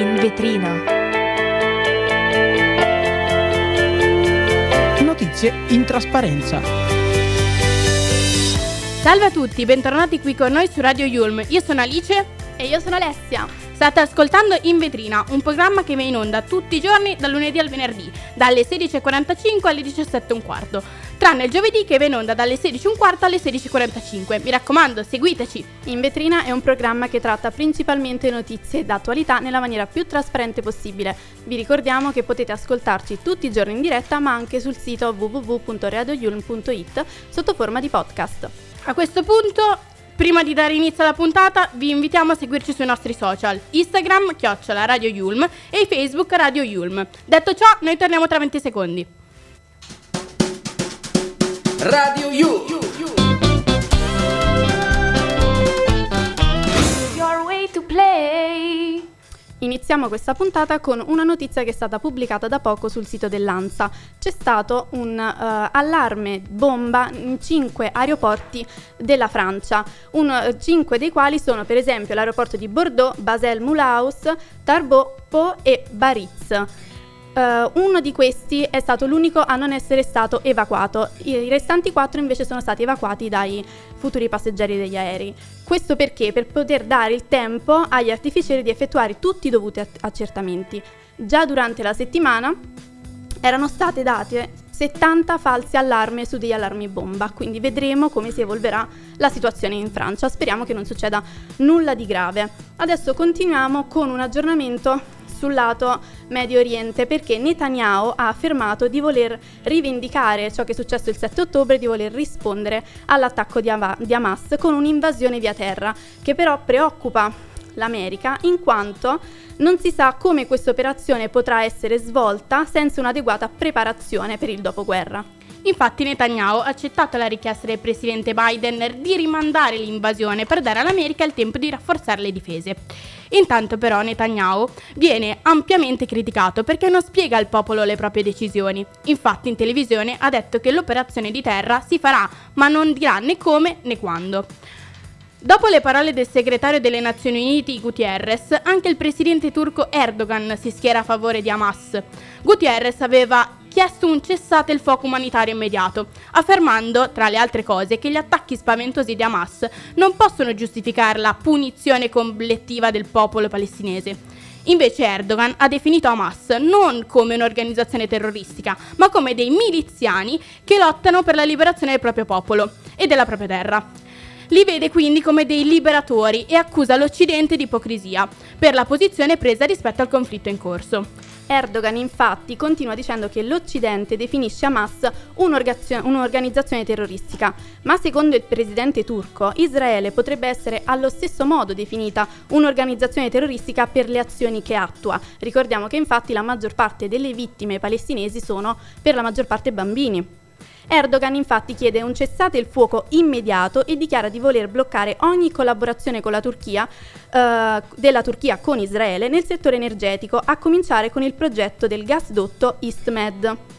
In vetrina. Notizie in trasparenza. Salve a tutti, bentornati qui con noi su Radio Yulm. Io sono Alice e io sono Alessia. State ascoltando In Vetrina, un programma che viene in onda tutti i giorni dal lunedì al venerdì, dalle 16.45 alle 17.15, tranne il giovedì che viene in onda dalle 16.15 alle 16.45. Mi raccomando, seguiteci! In Vetrina è un programma che tratta principalmente notizie d'attualità nella maniera più trasparente possibile. Vi ricordiamo che potete ascoltarci tutti i giorni in diretta, ma anche sul sito www.radioyulm.it sotto forma di podcast. A questo punto Prima di dare inizio alla puntata, vi invitiamo a seguirci sui nostri social: Instagram, chiocciola Radio Yulm e Facebook Radio Yulm. Detto ciò, noi torniamo tra 20 secondi. Radio Yulm. Your way to play. Iniziamo questa puntata con una notizia che è stata pubblicata da poco sul sito dell'ANSA. C'è stato un uh, allarme bomba in cinque aeroporti della Francia, un, uh, cinque dei quali sono per esempio l'aeroporto di Bordeaux, Basel-Moulaus, Tarbes, Po e Baritz. Uh, uno di questi è stato l'unico a non essere stato evacuato, i restanti quattro invece sono stati evacuati dai futuri passeggeri degli aerei. Questo perché? Per poter dare il tempo agli artificieri di effettuare tutti i dovuti accertamenti. Già durante la settimana erano state date 70 falsi allarmi su degli allarmi bomba, quindi vedremo come si evolverà la situazione in Francia. Speriamo che non succeda nulla di grave. Adesso continuiamo con un aggiornamento sul lato Medio Oriente perché Netanyahu ha affermato di voler rivendicare ciò che è successo il 7 ottobre, di voler rispondere all'attacco di, Ava- di Hamas con un'invasione via terra che però preoccupa l'America in quanto non si sa come questa operazione potrà essere svolta senza un'adeguata preparazione per il dopoguerra. Infatti Netanyahu ha accettato la richiesta del presidente Biden di rimandare l'invasione per dare all'America il tempo di rafforzare le difese. Intanto però Netanyahu viene ampiamente criticato perché non spiega al popolo le proprie decisioni. Infatti in televisione ha detto che l'operazione di terra si farà, ma non dirà né come né quando. Dopo le parole del segretario delle Nazioni Unite Gutierrez, anche il presidente turco Erdogan si schiera a favore di Hamas. Gutierrez aveva chiesto un cessate il fuoco umanitario immediato, affermando, tra le altre cose, che gli attacchi spaventosi di Hamas non possono giustificare la punizione collettiva del popolo palestinese. Invece Erdogan ha definito Hamas non come un'organizzazione terroristica, ma come dei miliziani che lottano per la liberazione del proprio popolo e della propria terra. Li vede quindi come dei liberatori e accusa l'Occidente di ipocrisia per la posizione presa rispetto al conflitto in corso. Erdogan infatti continua dicendo che l'Occidente definisce Hamas un'organizzazione terroristica, ma secondo il presidente turco Israele potrebbe essere allo stesso modo definita un'organizzazione terroristica per le azioni che attua. Ricordiamo che infatti la maggior parte delle vittime palestinesi sono per la maggior parte bambini. Erdogan infatti chiede un cessate il fuoco immediato e dichiara di voler bloccare ogni collaborazione con la Turchia, eh, della Turchia con Israele nel settore energetico, a cominciare con il progetto del gasdotto EastMed.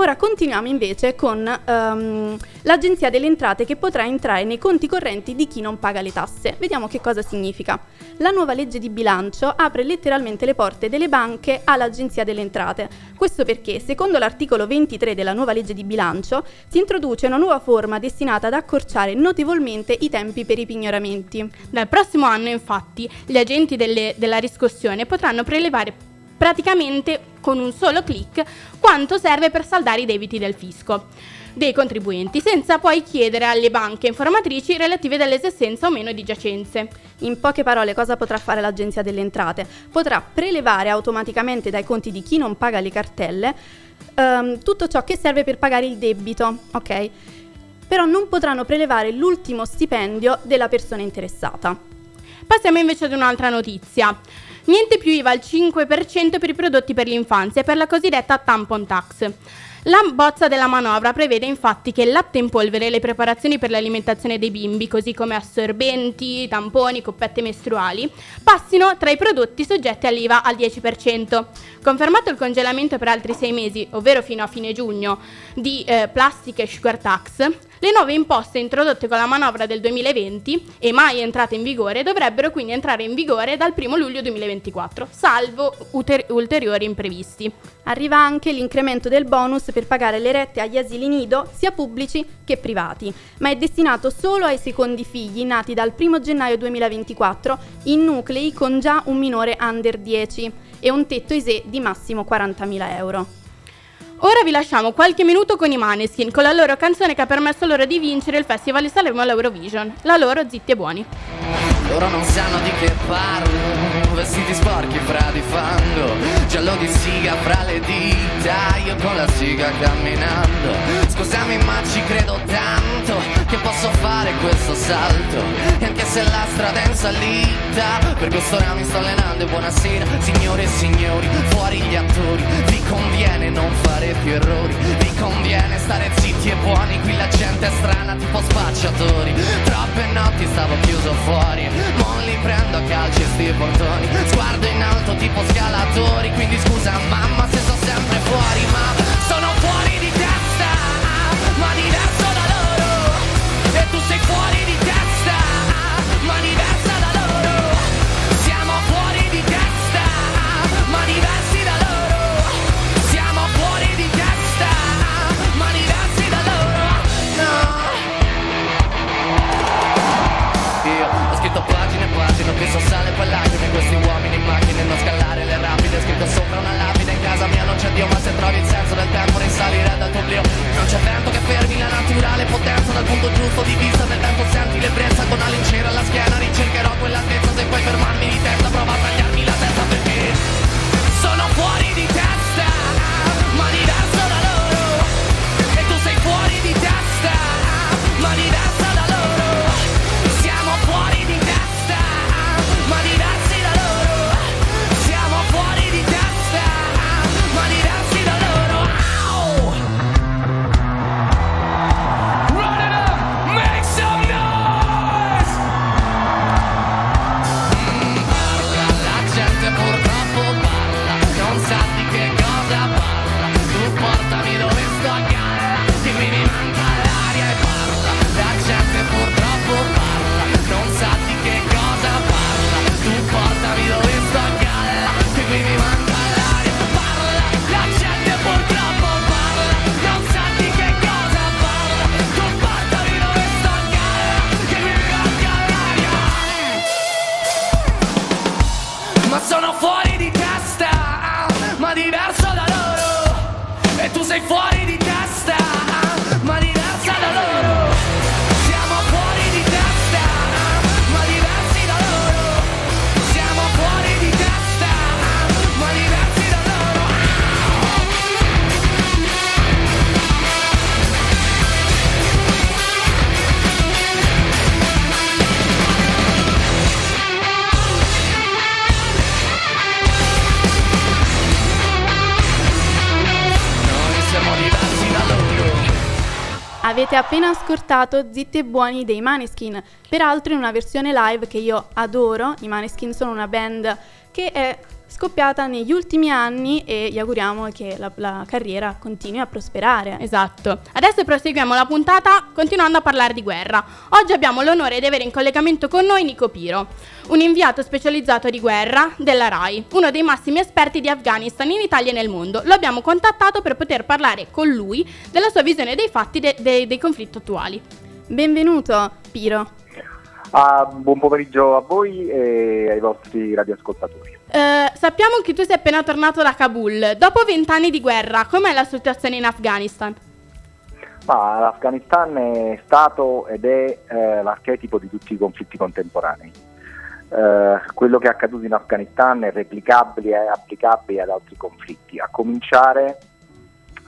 Ora continuiamo invece con um, l'Agenzia delle Entrate che potrà entrare nei conti correnti di chi non paga le tasse. Vediamo che cosa significa. La nuova legge di bilancio apre letteralmente le porte delle banche all'Agenzia delle Entrate. Questo perché, secondo l'articolo 23 della nuova legge di bilancio, si introduce una nuova forma destinata ad accorciare notevolmente i tempi per i pignoramenti. Dal prossimo anno, infatti, gli agenti delle, della riscossione potranno prelevare praticamente con un solo clic quanto serve per saldare i debiti del fisco dei contribuenti, senza poi chiedere alle banche informatrici relative dell'esistenza o meno di giacenze. In poche parole, cosa potrà fare l'Agenzia delle Entrate? Potrà prelevare automaticamente dai conti di chi non paga le cartelle um, tutto ciò che serve per pagare il debito, ok? Però non potranno prelevare l'ultimo stipendio della persona interessata. Passiamo invece ad un'altra notizia. Niente più IVA al 5% per i prodotti per l'infanzia e per la cosiddetta tampon tax. La bozza della manovra prevede infatti che il latte in polvere e le preparazioni per l'alimentazione dei bimbi, così come assorbenti, tamponi, coppette mestruali, passino tra i prodotti soggetti all'IVA al 10%. Confermato il congelamento per altri sei mesi, ovvero fino a fine giugno, di eh, plastica e sugar tax, Le nuove imposte introdotte con la manovra del 2020 e mai entrate in vigore dovrebbero quindi entrare in vigore dal 1 luglio 2024, salvo ulter- ulteriori imprevisti. Arriva anche l'incremento del bonus per pagare le rette agli asili nido, sia pubblici che privati, ma è destinato solo ai secondi figli nati dal 1 gennaio 2024 in nuclei con già un minore under 10 e un tetto ISE di massimo 40.000 euro. Ora vi lasciamo qualche minuto con i Maneskin, con la loro canzone che ha permesso loro di vincere il Festival di Sanremo all'Eurovision, la loro Zitti e Buoni. Loro non sanno di che parlo Vestiti sporchi fra di fango Giallo di siga fra le dita Io con la siga camminando Scusami ma ci credo tanto Che posso fare questo salto. E anche se la strada è in salita Per quest'ora mi sto allenando E buonasera signore e signori Fuori gli attori. Vi conviene non fare più errori Vi conviene stare zitti e buoni Qui la gente è strana tipo spacciatori. Troppe notti stavo chiuso fuori Mo li prendo a calci sti portoni Sguardo in alto tipo scalatori Quindi scusa mamma se sto sempre fuori Ma 40 Avete appena ascoltato Zitti e Buoni dei Maneskin, peraltro in una versione live che io adoro. I Maneskin sono una band che è scoppiata negli ultimi anni e gli auguriamo che la, la carriera continui a prosperare. Esatto. Adesso proseguiamo la puntata continuando a parlare di guerra. Oggi abbiamo l'onore di avere in collegamento con noi Nico Piro, un inviato specializzato di guerra della RAI, uno dei massimi esperti di Afghanistan in Italia e nel mondo. Lo abbiamo contattato per poter parlare con lui della sua visione dei fatti de- de- dei conflitti attuali. Benvenuto, Piro. Ah, buon pomeriggio a voi e ai vostri radioascoltatori. Eh, sappiamo che tu sei appena tornato da Kabul. Dopo vent'anni di guerra, com'è la situazione in Afghanistan? Ma l'Afghanistan è stato ed è eh, l'archetipo di tutti i conflitti contemporanei. Eh, quello che è accaduto in Afghanistan è replicabile e applicabile ad altri conflitti, a cominciare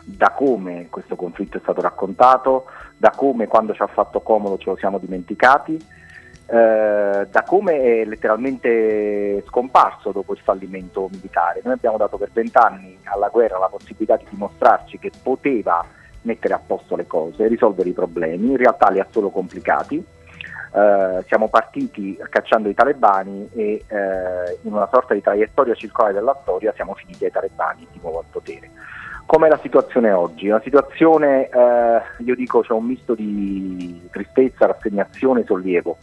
da come questo conflitto è stato raccontato, da come quando ci ha fatto comodo ce lo siamo dimenticati, eh, da come è letteralmente scomparso dopo il fallimento militare. Noi abbiamo dato per vent'anni alla guerra la possibilità di dimostrarci che poteva mettere a posto le cose, risolvere i problemi, in realtà li ha solo complicati. Eh, siamo partiti cacciando i talebani e eh, in una sorta di traiettoria circolare della storia siamo finiti ai talebani di nuovo al potere. Com'è la situazione oggi? La situazione, eh, io dico, c'è un misto di tristezza, rassegnazione e sollievo.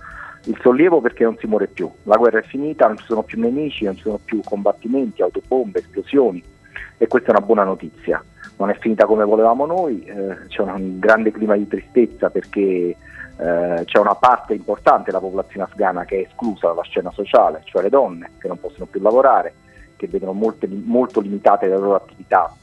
Il sollievo perché non si muore più, la guerra è finita, non ci sono più nemici, non ci sono più combattimenti, autobombe, esplosioni. E questa è una buona notizia. Non è finita come volevamo noi, eh, c'è un grande clima di tristezza perché eh, c'è una parte importante della popolazione afghana che è esclusa dalla scena sociale, cioè le donne che non possono più lavorare, che vedono molte, molto limitate le loro attività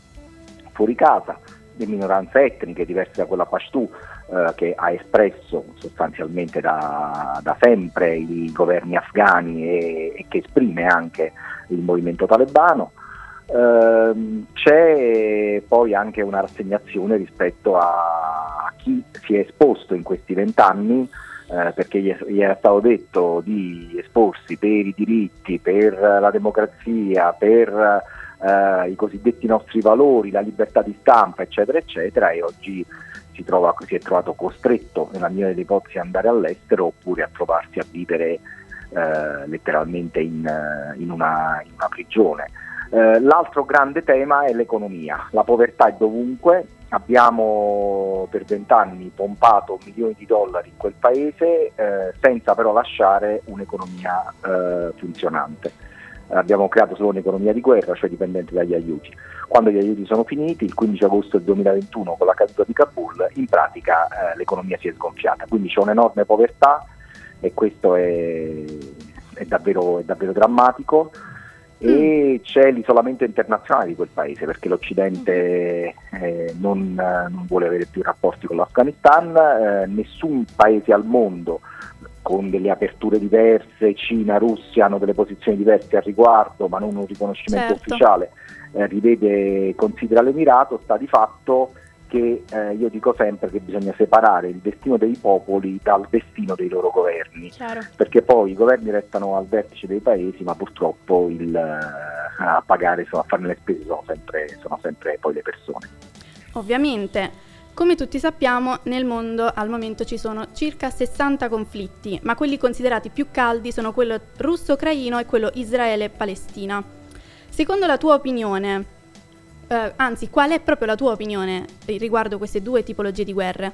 fuori casa, le minoranze etniche diverse da quella Pashtu eh, che ha espresso sostanzialmente da, da sempre i governi afghani e, e, che esprime anche il movimento talebano. Eh, c'è poi anche una rassegnazione rispetto a chi si è esposto in questi vent'anni eh, perché gli gli è, stato detto di esporsi per i diritti, per la democrazia, per eh, i cosiddetti nostri valori, la libertà di stampa, eccetera, eccetera, e oggi si, trova, si è trovato costretto, nella mia delle ipotesi, ad andare all'estero oppure a trovarsi a vivere eh, letteralmente in, in, una, in, una, prigione. Eh, l'altro grande tema è l'economia, la povertà è dovunque, abbiamo per vent'anni pompato milioni di dollari in quel paese eh, senza però lasciare un'economia eh, funzionante abbiamo creato solo un'economia di guerra, cioè dipendente dagli aiuti. Quando gli aiuti sono finiti, il 15 agosto del 2021 con la caduta di Kabul, in pratica eh, l'economia si è sgonfiata, quindi c'è un'enorme povertà e questo è, è, davvero, è davvero, drammatico e mm. c'è l'isolamento internazionale di quel paese perché l'Occidente eh, non, non, vuole avere più rapporti con l'Afghanistan, eh, nessun paese al mondo con delle aperture diverse, Cina, Russia hanno delle posizioni diverse al riguardo, ma non un riconoscimento certo. ufficiale, eh, rivede, considera l'Emirato, sta di fatto che eh, io dico sempre che bisogna separare il destino dei popoli dal destino dei loro governi, Chiaro. perché poi i governi restano al vertice dei paesi, ma purtroppo il, eh, a pagare, insomma, a farne le spese sono sempre, sono sempre poi le persone. Ovviamente come tutti sappiamo, nel mondo al momento ci sono circa 60 conflitti, ma quelli considerati più caldi sono quello russo-ucraino e quello Israele-Palestina. Secondo la tua opinione, eh, anzi, qual è proprio la tua opinione riguardo queste due tipologie di guerre?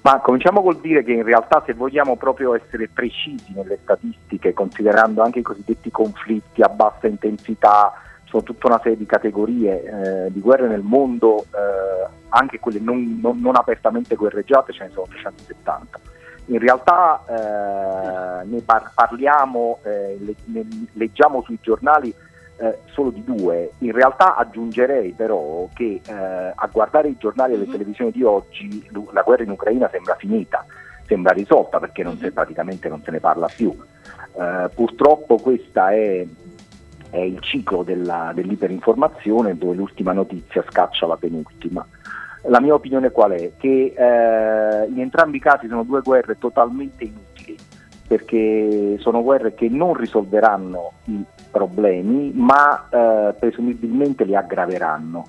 Ma cominciamo col dire che in realtà se vogliamo proprio essere precisi nelle statistiche, considerando anche i cosiddetti conflitti a bassa intensità, sono tutta una serie di categorie eh, di guerre nel mondo, eh, anche quelle non, non, non, apertamente guerreggiate, ce ne sono 370. In realtà eh, ne par- parliamo, eh, le- ne leggiamo sui giornali eh, solo di due. In realtà aggiungerei però che eh, a guardare i giornali e le mhm. televisioni di oggi la guerra in Ucraina sembra finita, sembra risolta perché non se, mhm. praticamente non se ne parla più. purtroppo questa è è il ciclo della, dell'iperinformazione dove l'ultima notizia scaccia la penultima. La mia opinione qual è? Che eh, in entrambi i casi sono due guerre totalmente inutili, perché sono guerre che non risolveranno i problemi, ma eh, presumibilmente li aggraveranno.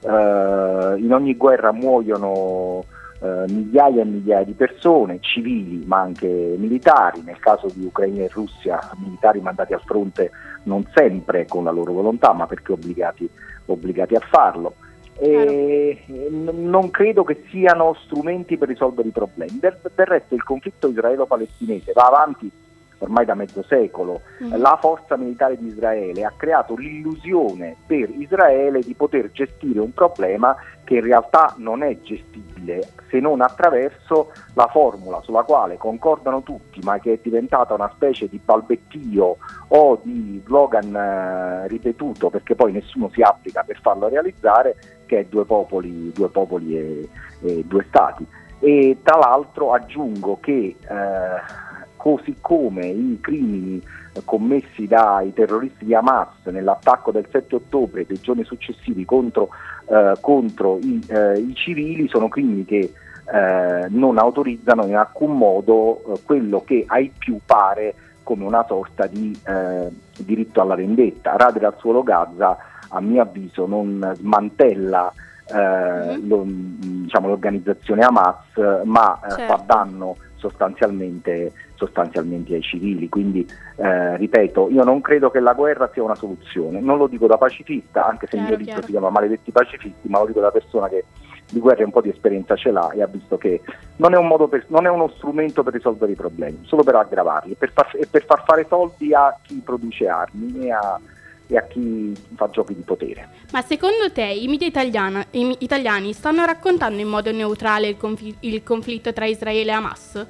Eh, in ogni guerra muoiono eh, migliaia e migliaia di persone, civili ma anche militari, nel caso di Ucraina e Russia militari mandati al fronte non sempre con la loro volontà ma perché obbligati, obbligati a farlo. E non credo che siano strumenti per risolvere i problemi. Del, del resto il conflitto israelo-palestinese va avanti ormai da mezzo secolo, mm. la forza militare di Israele ha creato l'illusione per Israele di poter gestire un problema che in realtà non è gestibile se non attraverso la formula sulla quale concordano tutti, ma che è diventata una specie di balbettio o di slogan eh, ripetuto perché poi nessuno si applica per farlo realizzare, che è due popoli, due popoli e, e due stati. E tra l'altro aggiungo che eh, così come i crimini commessi dai terroristi di Hamas nell'attacco del 7 ottobre e dei giorni successivi contro, eh, contro i, eh, i, civili sono crimini che eh, non autorizzano in alcun modo eh, quello che ai più pare come una sorta di eh, diritto alla vendetta. Radar al suolo Gaza a mio avviso non smantella mm-hmm. lo, diciamo, l'organizzazione Hamas ma certo. fa danno sostanzialmente sostanzialmente ai civili. Quindi, eh, ripeto, io non credo che la guerra sia una soluzione, non lo dico da pacifista, anche se il mio libro si chiama Maledetti pacifisti, ma lo dico da persona che di guerra un po' di esperienza ce l'ha e ha visto che non è, per, non è uno strumento per risolvere i problemi, solo per aggravarli e per, far, e per far fare soldi a chi produce armi e a, e a chi fa giochi di potere. Ma secondo te i media italiana, i italiani stanno raccontando in modo neutrale il, confl- il conflitto tra Israele e Hamas?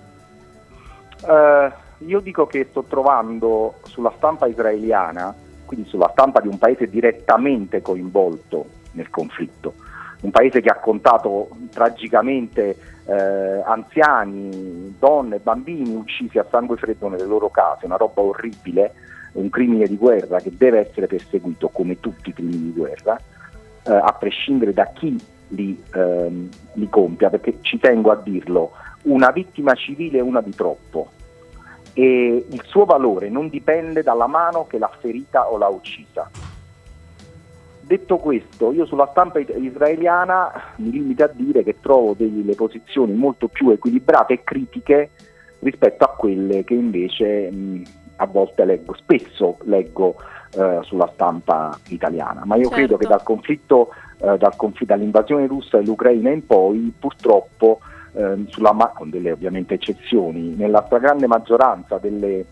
Uh, io dico che sto trovando sulla stampa israeliana, quindi sulla stampa di un paese direttamente coinvolto nel conflitto, un paese che ha contato tragicamente eh, anziani, donne, bambini uccisi a sangue freddo nelle loro case, una roba orribile, un crimine di guerra che deve essere perseguito come tutti i crimini di guerra, eh, a prescindere da chi li, ehm, li compia, perché ci tengo a dirlo, una vittima civile è una di troppo e il suo valore non dipende dalla mano che l'ha ferita o l'ha uccisa. Detto questo, io sulla stampa israeliana mi limito a dire che trovo delle posizioni molto più equilibrate e critiche rispetto a quelle che invece mh, a volte leggo, spesso leggo eh, sulla stampa italiana, ma io certo. credo che dal conflitto, eh, dal conflitto, dall'invasione russa dell'Ucraina in poi purtroppo, eh, sulla, con delle ovviamente eccezioni, nella stragrande maggioranza delle,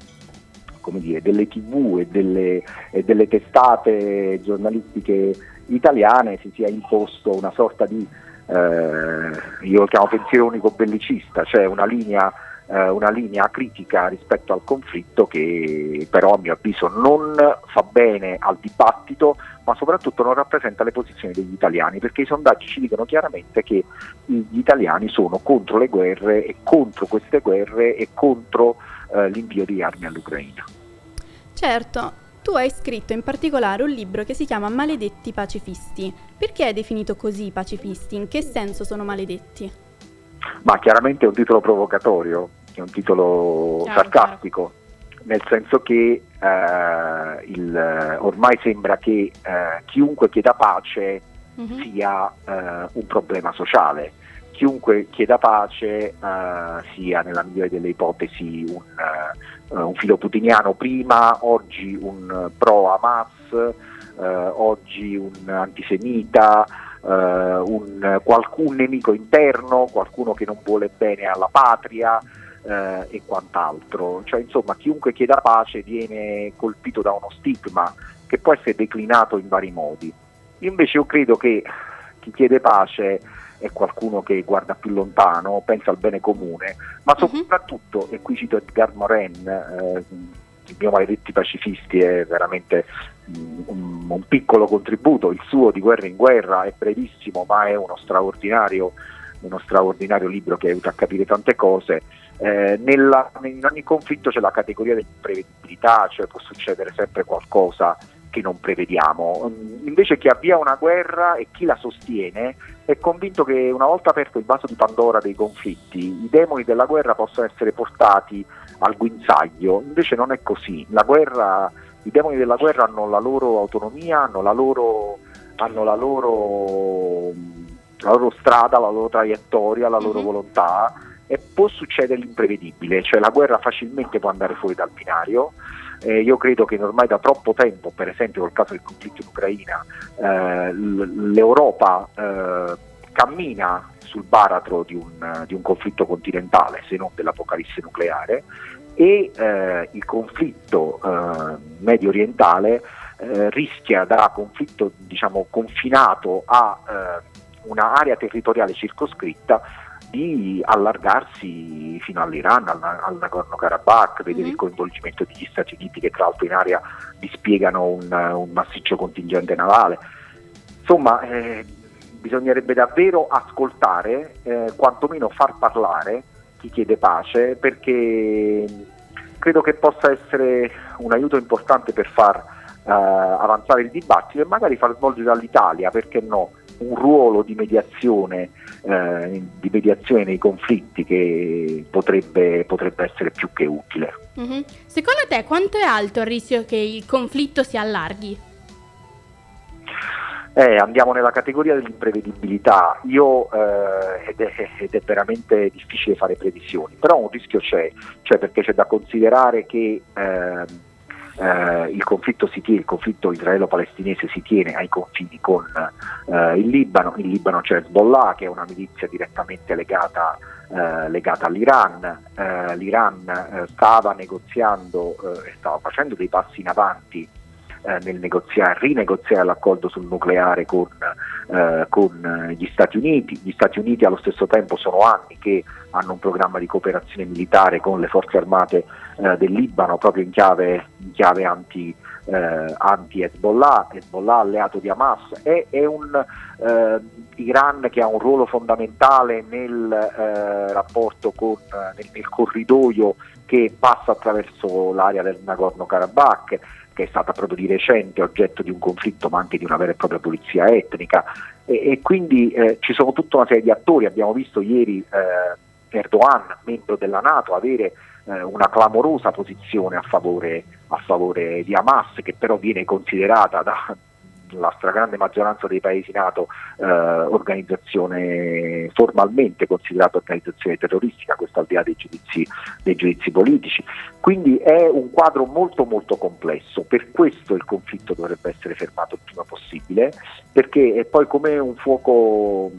dire, delle tv e delle, e delle, testate giornalistiche italiane si sia imposto una sorta di, eh, io lo chiamo pensiero unico bellicista, cioè una linea eh, una linea critica rispetto al conflitto che però a mio avviso non fa bene al dibattito ma soprattutto non rappresenta le posizioni degli italiani perché i sondaggi ci dicono chiaramente che gli italiani sono contro le guerre e contro queste guerre e contro eh, l'invio di armi all'Ucraina. Certo, tu hai scritto in particolare un libro che si chiama Maledetti pacifisti. Perché è definito così pacifisti? In che senso sono maledetti? Ma chiaramente è un titolo provocatorio, è un titolo chiaro, sarcastico, chiaro. nel senso che eh, il, ormai sembra che eh, chiunque chieda pace uh-huh. sia eh, un problema sociale, chiunque chieda pace eh, sia nella migliore delle ipotesi un, uh, un filo putiniano prima, oggi un pro Hamas, uh, oggi un antisemita, uh, un, qualcun nemico interno, qualcuno che non vuole bene alla patria eh, e quant'altro. Cioè, insomma, chiunque chieda pace viene colpito da uno stigma che può essere declinato in vari modi. Io invece io credo che chi chiede pace è qualcuno che guarda più lontano, pensa al bene comune, ma mhm. soprattutto, e qui cito Edgar Morin, eh, il mio maledetti pacifisti è veramente un, un, piccolo contributo, il suo di guerra in guerra è brevissimo ma è uno straordinario, uno straordinario libro che aiuta a capire tante cose eh, nella, in ogni conflitto c'è la categoria dell'imprevedibilità, cioè può succedere sempre qualcosa che non prevediamo. Mm, invece chi avvia una guerra e chi la sostiene è convinto che una volta aperto il vaso di Pandora dei conflitti, i demoni della guerra possono essere portati al guinzaglio, invece non è così. Guerra, I demoni della guerra hanno la loro autonomia, hanno la loro, hanno la loro, la loro strada, la loro traiettoria, la loro mm-hmm. volontà e può succedere l'imprevedibile, cioè la guerra facilmente può andare fuori dal binario. Eh, io credo che ormai da troppo tempo, per esempio nel caso del conflitto in Ucraina, eh, l'Europa eh, cammina sul baratro di un, di un, conflitto continentale, se non dell'apocalisse nucleare, e eh, il conflitto eh, medio orientale eh, rischia da conflitto diciamo, confinato a un'area territoriale circoscritta di allargarsi fino all'Iran, al, al Nagorno-Karabakh, vedere mm-hmm. il coinvolgimento degli Stati Uniti che tra l'altro in area dispiegano un, un massiccio contingente navale. Insomma, eh, bisognerebbe davvero ascoltare, eh, quantomeno far parlare chi chiede pace, perché credo che possa essere un aiuto importante per far eh, avanzare il dibattito e magari far svolgere all'Italia, perché no, un ruolo di mediazione, eh, di mediazione nei conflitti che potrebbe, potrebbe essere più che utile. Mm-hmm. Secondo te quanto è alto il rischio che il conflitto si allarghi? Eh, andiamo nella categoria dell'imprevedibilità, Io, eh, ed, è, ed, è, veramente difficile fare previsioni, però un rischio c'è, cioè perché c'è da considerare che eh, eh, il conflitto tiene, il conflitto israelo-palestinese si tiene ai confini con eh, il Libano, in Libano c'è Hezbollah che è una milizia direttamente legata, eh, legata all'Iran, eh, l'Iran eh, stava negoziando e eh, stava facendo dei passi in avanti nel negoziare, rinegoziare l'accordo sul nucleare con, con gli Stati Uniti, gli Stati Uniti allo stesso tempo sono anni che hanno un programma di cooperazione militare con le forze armate eh, del Libano proprio in chiave, in chiave anti, eh, anti-Hezbollah, Hezbollah alleato di Hamas, è, è un eh, Iran che ha un ruolo fondamentale nel eh, rapporto con, nel, nel corridoio che passa attraverso l'area del Nagorno-Karabakh che è stata proprio di recente oggetto di un conflitto ma anche di una vera e propria pulizia etnica. E, e quindi eh, ci sono tutta una serie di attori, abbiamo visto ieri eh, Erdogan, membro della Nato, avere eh, una clamorosa posizione a favore, a favore, di Hamas, che però viene considerata dalla stragrande maggioranza dei paesi NATO eh, organizzazione formalmente considerata organizzazione terroristica, questo al di là dei giudizi, dei giudizi politici. Quindi è un quadro molto molto complesso, per questo il conflitto dovrebbe essere fermato il prima possibile, perché è poi come un fuoco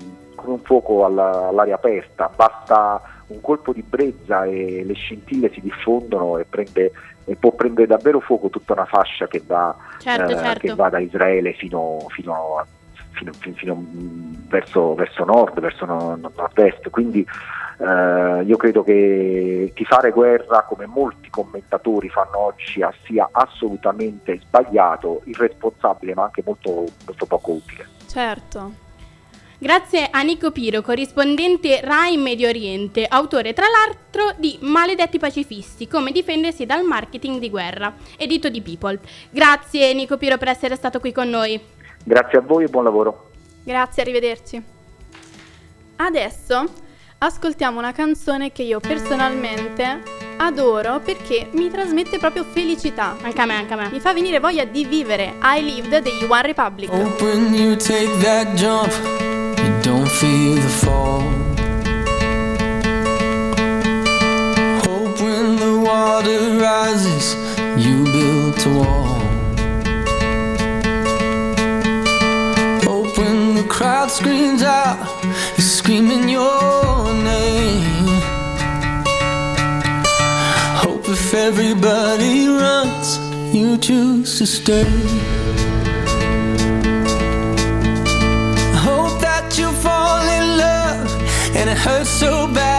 un fuoco alla, all'aria aperta, basta un colpo di brezza e le scintille si diffondono e, prende, e può prendere davvero fuoco tutta una fascia che va, certo, eh, certo. Che va da Israele fino, fino, a, fino, fino mm, verso, verso, nord, verso nord-est. Quindi eh, io credo che tifare guerra, come molti commentatori fanno oggi, sia assolutamente sbagliato, irresponsabile, ma anche molto, molto poco utile. Certo. Grazie a Nico Piro, corrispondente RAI Medio Oriente, autore tra l'altro di Maledetti pacifisti, come difendersi dal marketing di guerra, edito di People. Grazie Nico Piro per essere stato qui con noi. Grazie a voi e buon lavoro. Grazie, arrivederci. Adesso ascoltiamo una canzone che io personalmente adoro perché mi trasmette proprio felicità. Anche a me, anche a me. Mi fa venire voglia di vivere. I lived degli One Republic. Open feel the fall. Hope when the water rises, you built a wall. Hope when the crowd screams out, you're screaming your name. Hope if everybody runs, you choose to stay. It hurts so bad.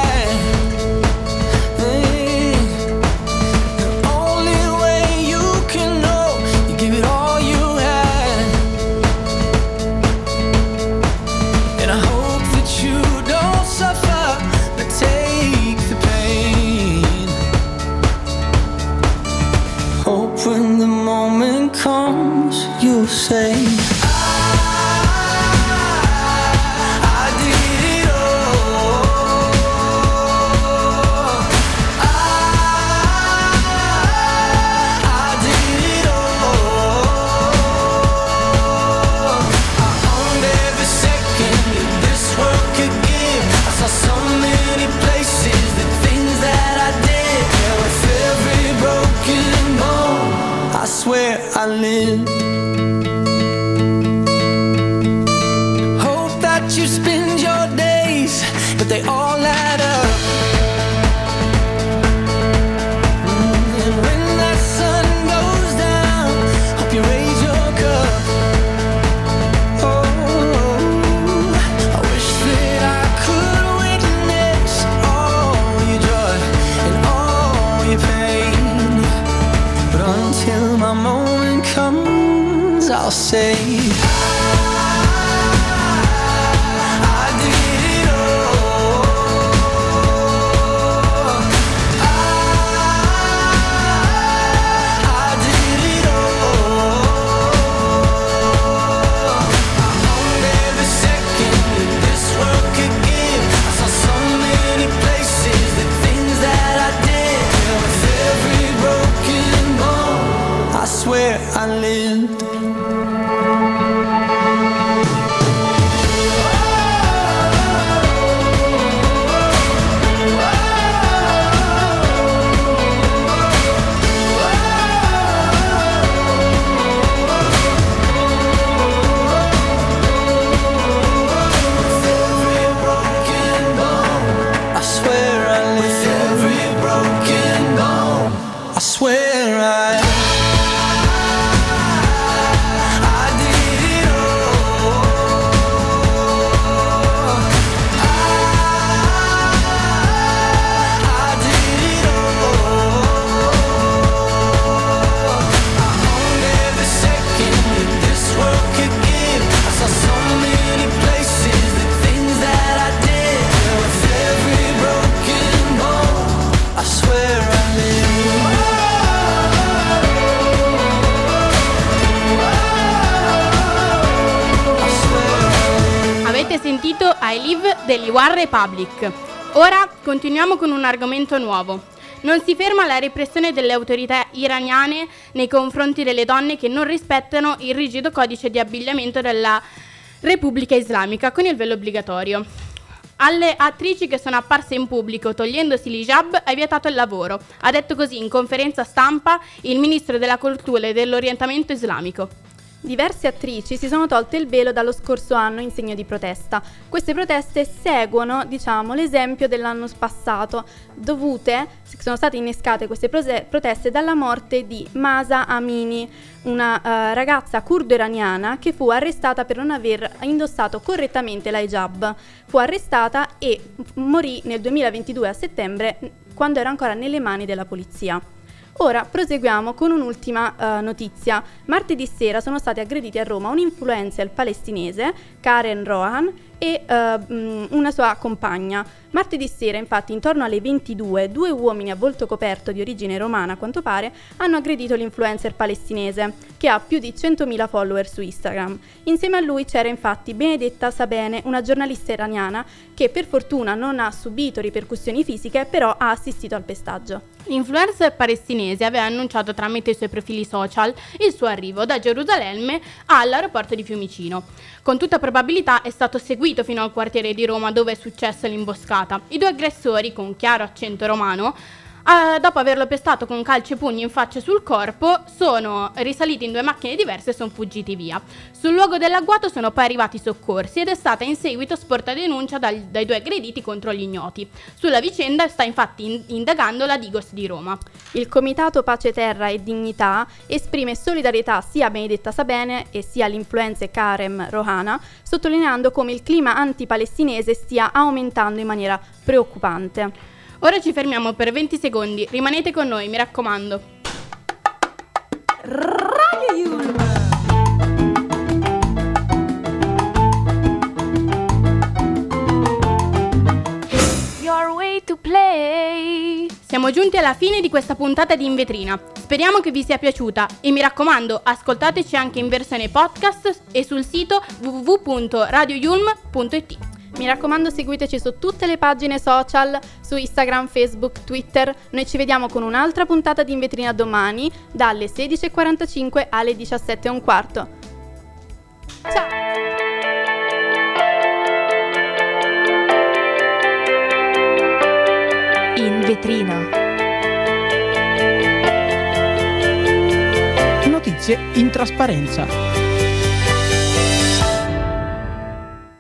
Republic. Ora continuiamo con un argomento nuovo. Non si ferma la repressione delle autorità iraniane nei confronti delle donne che non rispettano il rigido codice di abbigliamento della Repubblica Islamica con il velo obbligatorio. Alle attrici che sono apparse in pubblico togliendosi l'hijab è vietato il lavoro, ha detto così in conferenza stampa il ministro della cultura e dell'orientamento islamico. Diverse attrici si sono tolte il velo dallo scorso anno in segno di protesta. Queste proteste seguono, diciamo, l'esempio dell'anno passato, dovute, sono state innescate queste proteste dalla morte di Masa Amini, una uh, ragazza kurdo-iraniana che fu arrestata per non aver indossato correttamente la hijab. Fu arrestata e morì nel 2022 a settembre quando era ancora nelle mani della polizia. Ora proseguiamo con un'ultima uh, notizia. Martedì sera sono stati aggrediti a Roma un influencer palestinese, Karen Rohan, e uh, una sua compagna. Martedì sera, infatti, intorno alle 22, due uomini a volto coperto di origine romana, a quanto pare, hanno aggredito l'influencer palestinese, che ha più di 100.000 follower su Instagram. Insieme a lui c'era infatti Benedetta Sabene, una giornalista iraniana che per fortuna non ha subito ripercussioni fisiche, però ha assistito al pestaggio. L'influencer palestinese aveva annunciato tramite i suoi profili social il suo arrivo da Gerusalemme all'aeroporto di Fiumicino. Con tutta probabilità è stato seguito fino al quartiere di Roma dove è successa l'imboscata. I due aggressori, con chiaro accento romano, Uh, dopo averlo pestato con calci e pugni in faccia e sul corpo, sono risaliti in due macchine diverse e sono fuggiti via. Sul luogo dell'agguato sono poi arrivati i soccorsi ed è stata in seguito sporta denuncia dal, dai due aggrediti contro gli ignoti. Sulla vicenda sta infatti in, indagando la Digos di Roma. Il Comitato Pace Terra e Dignità esprime solidarietà sia a Benedetta Sabene e sia all'influenza Karem Rohana, sottolineando come il clima antipalestinese stia aumentando in maniera preoccupante. Ora ci fermiamo per 20 secondi, rimanete con noi, mi raccomando. Radio Yulm. Your way to play. Siamo giunti alla fine di questa puntata di In Vetrina. Speriamo che vi sia piaciuta e mi raccomando, ascoltateci anche in versione podcast e sul sito www.radioyulm.it. Mi raccomando seguiteci su tutte le pagine social, su Instagram, Facebook, Twitter. Noi ci vediamo con un'altra puntata di In Vetrina domani dalle 16.45 alle 17.15. Ciao! In vetrina. Notizie in trasparenza.